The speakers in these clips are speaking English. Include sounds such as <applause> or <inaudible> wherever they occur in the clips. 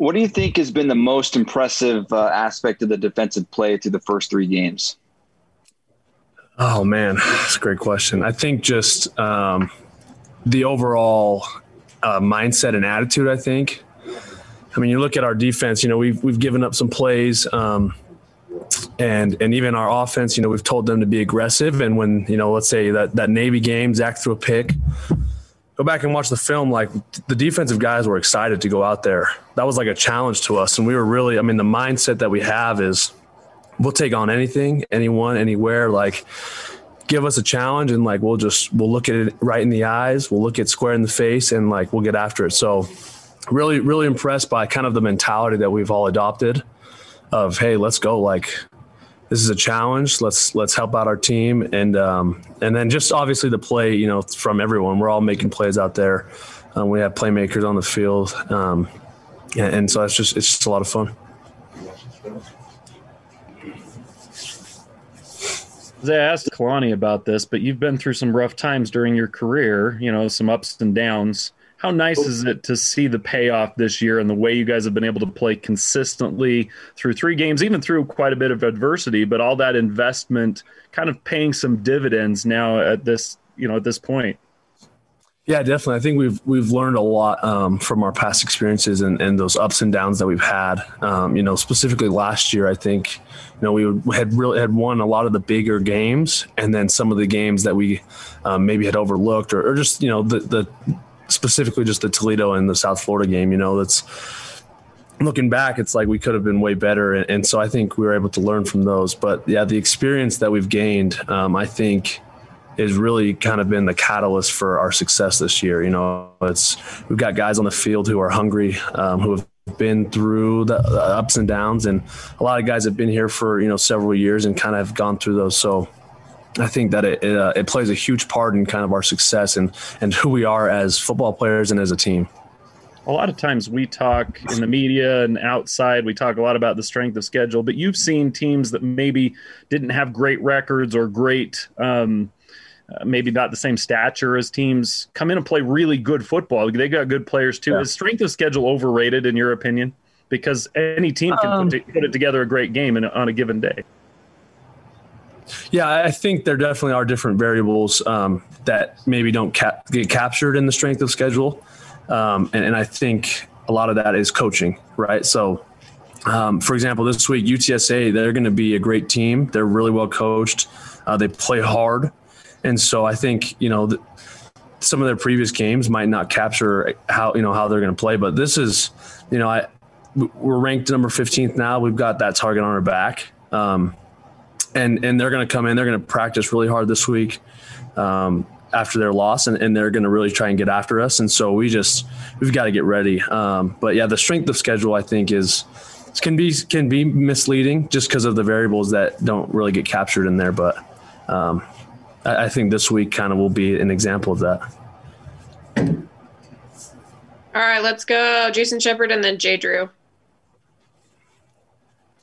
What do you think has been the most impressive uh, aspect of the defensive play through the first three games? Oh man, that's a great question. I think just um, the overall uh, mindset and attitude. I think. I mean, you look at our defense. You know, we've we've given up some plays. Um, and and even our offense, you know, we've told them to be aggressive. And when you know, let's say that that Navy game, Zach threw a pick. Go back and watch the film. Like the defensive guys were excited to go out there. That was like a challenge to us, and we were really. I mean, the mindset that we have is we'll take on anything, anyone, anywhere. Like give us a challenge, and like we'll just we'll look at it right in the eyes. We'll look at square in the face, and like we'll get after it. So really, really impressed by kind of the mentality that we've all adopted of hey, let's go. Like this is a challenge. Let's let's help out our team, and um, and then just obviously the play, you know, from everyone. We're all making plays out there. Um, we have playmakers on the field, um, and, and, so it's just it's just a lot of fun. I asked Kalani about this, but you've been through some rough times during your career. You know, some ups and downs how nice is it to see the payoff this year and the way you guys have been able to play consistently through three games, even through quite a bit of adversity, but all that investment kind of paying some dividends now at this, you know, at this point. Yeah, definitely. I think we've we've learned a lot um, from our past experiences and, and those ups and downs that we've had. Um, you know, specifically last year, I think you know we had really had won a lot of the bigger games, and then some of the games that we um, maybe had overlooked, or, or just you know the the specifically just the Toledo and the South Florida game. You know, that's looking back, it's like we could have been way better, and, so I think we were able to learn from those. But yeah, the experience that we've gained, um, I think, has really kind of been the catalyst for our success this year. You know, it's we've got guys on the field who are hungry, um, who have been through the ups and downs, and a lot of guys have been here for you know several years and kind of have gone through those. So I think that it it, uh, it, plays a huge part in kind of our success and and who we are as football players and as a team. A lot of times we talk in the media and outside, we talk a lot about the strength of schedule, but you've seen teams that maybe didn't have great records or great, um, uh, maybe not the same stature as teams come in and play really good football. They got good players too. Yeah. Is strength of schedule overrated in your opinion? Because any team can um, put, put, it together a great game in, on a given day. Yeah, I think there definitely are different variables um, that maybe don't cap- get captured in the strength of schedule, um, and, and, I think a lot of that is coaching, right? So, um, for example, this week UTSA they're going to be a great team. They're really well coached. Uh, they play hard, and so I think you know. The, some of their previous games might not capture how you know how they're going to play, but this is, you know, I we're ranked number 15th now. We've got that target on our back. Um, and and they're going to come in. They're going to practice really hard this week um, after their loss, and, and they're going to really try and get after us. And so we just we've got to get ready. Um, but yeah, the strength of schedule I think is can be can be misleading just because of the variables that don't really get captured in there. But um, I, I think this week kind of will be an example of that. All right, let's go, Jason Shepard and then Jay Drew.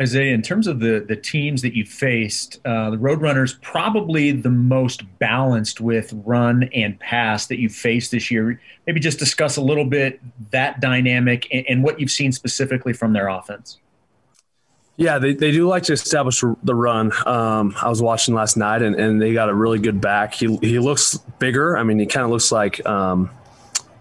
Isaiah, in terms of the the teams that you faced, uh, the Roadrunners probably the most balanced with run and pass that you faced this year. Maybe just discuss a little bit that dynamic and, and what you've seen specifically from their offense. Yeah, they, they do like to establish the run. Um, I was watching last night, and, and they got a really good back. He he looks bigger. I mean, he kind of looks like um,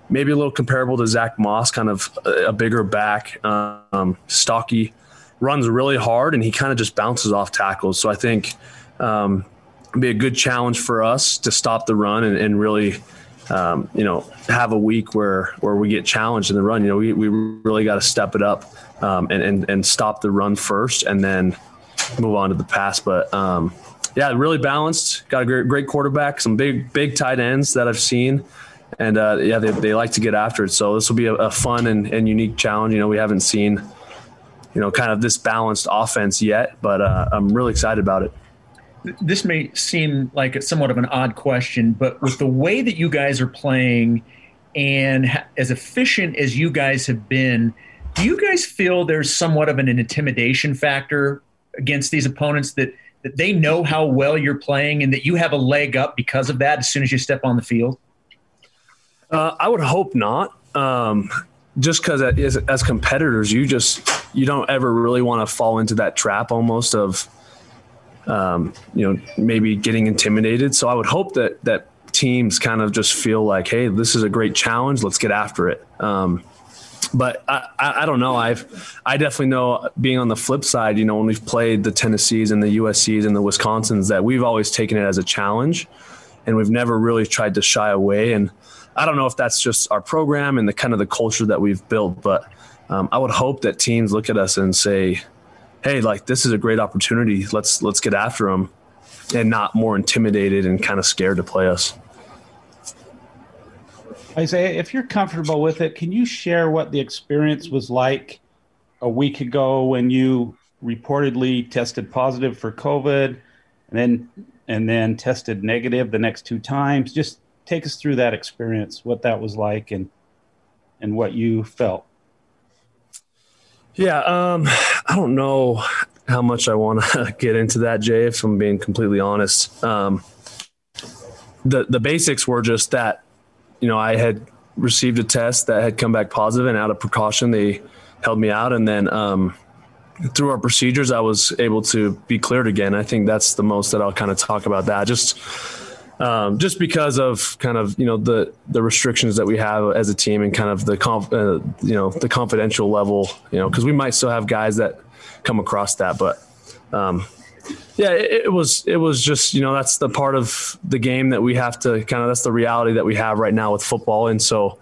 maybe a little comparable to Zack Moss, kind of a, bigger back, um, stocky runs really hard and he kind of just bounces off tackles. So I think um, it'd be a good challenge for us to stop the run and, and really, um, you know, have a week where where we get challenged in the run. You know, we, we really got to step it up um, and, and and stop the run first and then move on to the pass. But um, yeah, really balanced. Got a great, great quarterback. Some big big tight ends that I've seen. And uh, yeah, they, they like to get after it. So this will be a, a fun and, and unique challenge. You know, we haven't seen you know, kind of this balanced offense yet, but uh, I'm really excited about it. This may seem like somewhat of an odd question, but with the way that you guys are playing and as efficient as you guys have been, do you guys feel there's somewhat of an intimidation factor against these opponents that, that they know how well you're playing and that you have a leg up because of that as soon as you step on the field? Uh, I would hope not. Um, just because as, as competitors, you just you don't ever really want to fall into that trap almost of, um, you know, maybe getting intimidated. So I would hope that that teams kind of just feel like, hey, this is a great challenge. Let's get after it. Um, but I, I, I, don't know. I've I definitely know being on the flip side. You know, when we've played the Tennessees and the USC's and the Wisconsins, that we've always taken it as a challenge, and we've never really tried to shy away. And I don't know if that's just our program and the kind of the culture that we've built, but um, I would hope that teams look at us and say, "Hey, like this is a great opportunity. Let's let's get after them," and not more intimidated and kind of scared to play us. Isaiah, if you're comfortable with it, can you share what the experience was like a week ago when you reportedly tested positive for COVID, and then and then tested negative the next two times? Just take us through that experience, what that was like, and and what you felt. Yeah, um, I don't know how much I want to <laughs> get into that, Jay. If I'm being completely honest, um, the the basics were just that, you know, I had received a test that had come back positive, and out of precaution, they held me out, and then um, through our procedures, I was able to be cleared again. I think that's the most that I'll kind of talk about that. Just um, just because of kind of you know the the restrictions that we have as a team and kind of the conf, uh, you know the confidential level you know because we might still have guys that come across that but um, yeah it, it, was it was just you know that's the part of the game that we have to kind of that's the reality that we have right now with football. And so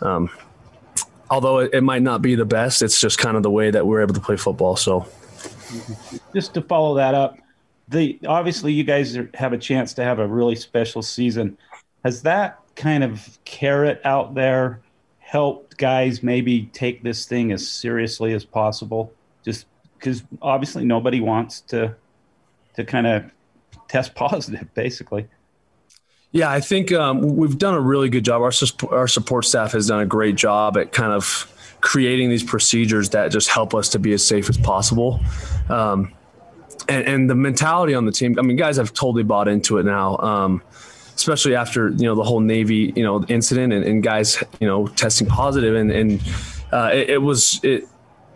um, although it, it might not be the best it's just kind of the way that we're able to play football. So just to follow that up the obviously you guys have a chance to have a really special season. Has that kind of carrot out there helped guys maybe take this thing as seriously as possible? Just because obviously nobody wants to to kind of test <laughs> positive, basically. Yeah, I think um, we've done a really good job. Our our support staff has done a great job at kind of creating these procedures that just help us to be as safe as possible. Um, and, and, the mentality on the team. I mean, guys have totally bought into it now, um, especially after you know the whole Navy you know incident and, and guys you know testing positive and and uh, it, it, was it.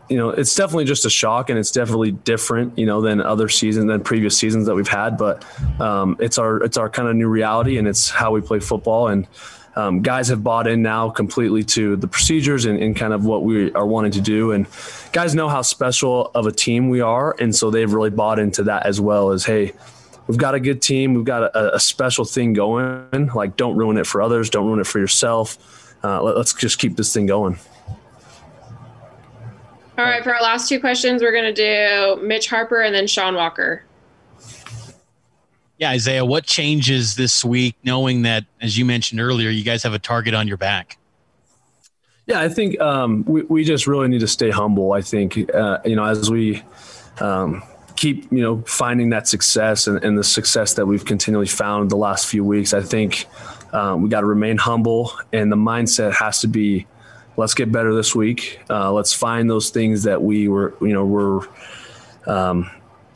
You know, it's definitely just a shock, and it's definitely different, you know, than other seasons, than previous seasons that we've had. But um, it's our it's our kind of new reality, and it's how we play football. And um, guys have bought in now completely to the procedures and, and, kind of what we are wanting to do. And guys know how special of a team we are. And so they've really bought into that as well as, hey, we've got a good team. We've got a, a special thing going. Like, don't ruin it for others. Don't ruin it for yourself. Uh, let, let's just keep this thing going. All right, for our last two questions, we're going to do Mitch Harper and then Sean Walker. Yeah, Isaiah, what changes this week knowing that, as you mentioned earlier, you guys have a target on your back? Yeah, I think um, we, we just really need to stay humble. I think, uh, you know, as we um, keep, you know, finding that success and, and, the success that we've continually found the last few weeks, I think um, we got to remain humble and the mindset has to be let's get better this week. Uh, let's find those things that we were, you know, were, um,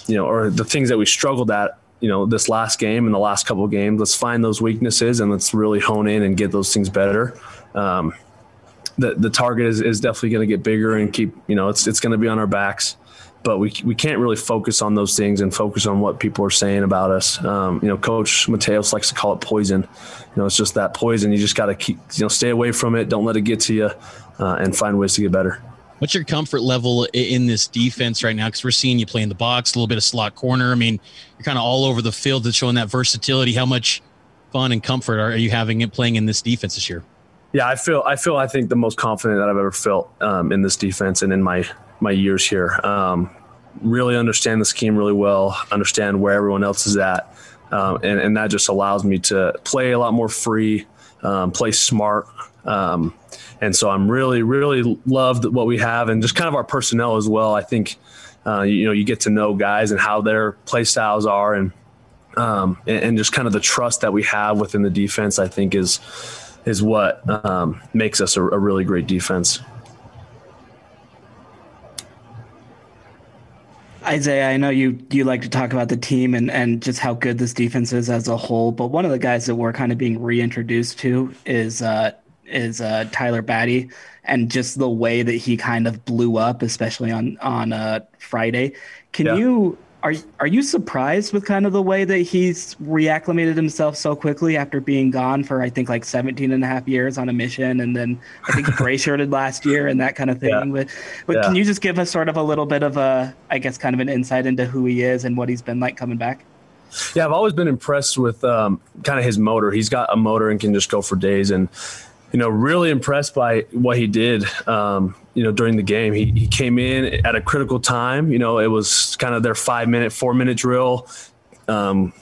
you know, or the things that we struggled at you know this last game and the last couple of games. Let's find those weaknesses and let's really hone in and get those things better. Um, the the target is, is definitely going to get bigger and keep you know it's it's going to be on our backs, but we we can't really focus on those things and focus on what people are saying about us. Um, you know, Coach Mateos likes to call it poison. You know, it's just that poison. You just got to keep you know stay away from it. Don't let it get to you, uh, and find ways to get better. What's your comfort level in this defense right now? Because we're seeing you play in the box, a little bit of slot corner. I mean, you're kind of all over the field that's showing that versatility. How much fun and comfort are you having it playing in this defense this year? Yeah, I feel I feel I think the most confident that I've ever felt um, in this defense and in my my years here. Um, really understand the scheme really well, understand where everyone else is at, um, and, and that just allows me to play a lot more free, um, play smart. Um, and so I'm really, really loved what we have and just kind of our personnel as well. I think, uh, you know, you get to know guys and how their play styles are and, um, and, and, just kind of the trust that we have within the defense, I think is, is what um, makes us a, a really great defense. Isaiah, I know you you like to talk about the team and, and just how good this defense is as a whole, but one of the guys that we're kind of being reintroduced to is uh, is uh, Tyler Batty, and just the way that he kind of blew up, especially on on uh, Friday. Can Yeah. you are are you surprised with kind of the way that he's reacclimated himself so quickly after being gone for I think like 17 and a half years on a mission, and then I think <laughs> gray shirted last year and that kind of thing. Yeah. But but Yeah. can you just give us sort of a little bit of a I guess kind of an insight into who he is and what he's been like coming back? Yeah, I've always been impressed with um, kind of his motor. He's got a motor and can just go for days. And, you know, really impressed by what he did, um, you know, during the game. He, he came in at a critical time. You know, it was kind of their five minute, four minute drill. Um,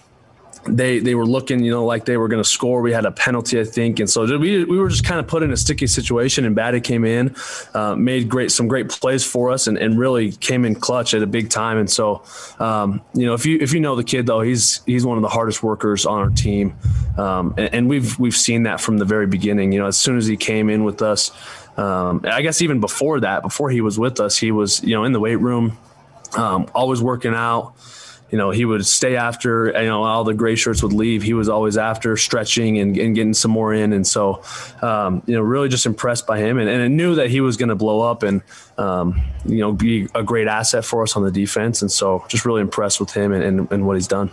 they they were looking, you know, like they were going to score. We had a penalty, I think, and so we we were just kind of put in a sticky situation. And Batty came in, uh, made great some great plays for us, and, and really came in clutch at a big time. And so, um, you know, if you if you know the kid though, he's he's one of the hardest workers on our team, um, and, and we've we've seen that from the very beginning. You know, as soon as he came in with us, um, I guess even before that, before he was with us, he was you know in the weight room, um, always working out you know, he would stay after, you know, all the gray shirts would leave. He was always after stretching and, and getting some more in. And so, um, you know, really just impressed by him and, and I knew that he was going to blow up and, um, you know, be a great asset for us on the defense. And so just really impressed with him and, and, and what he's done.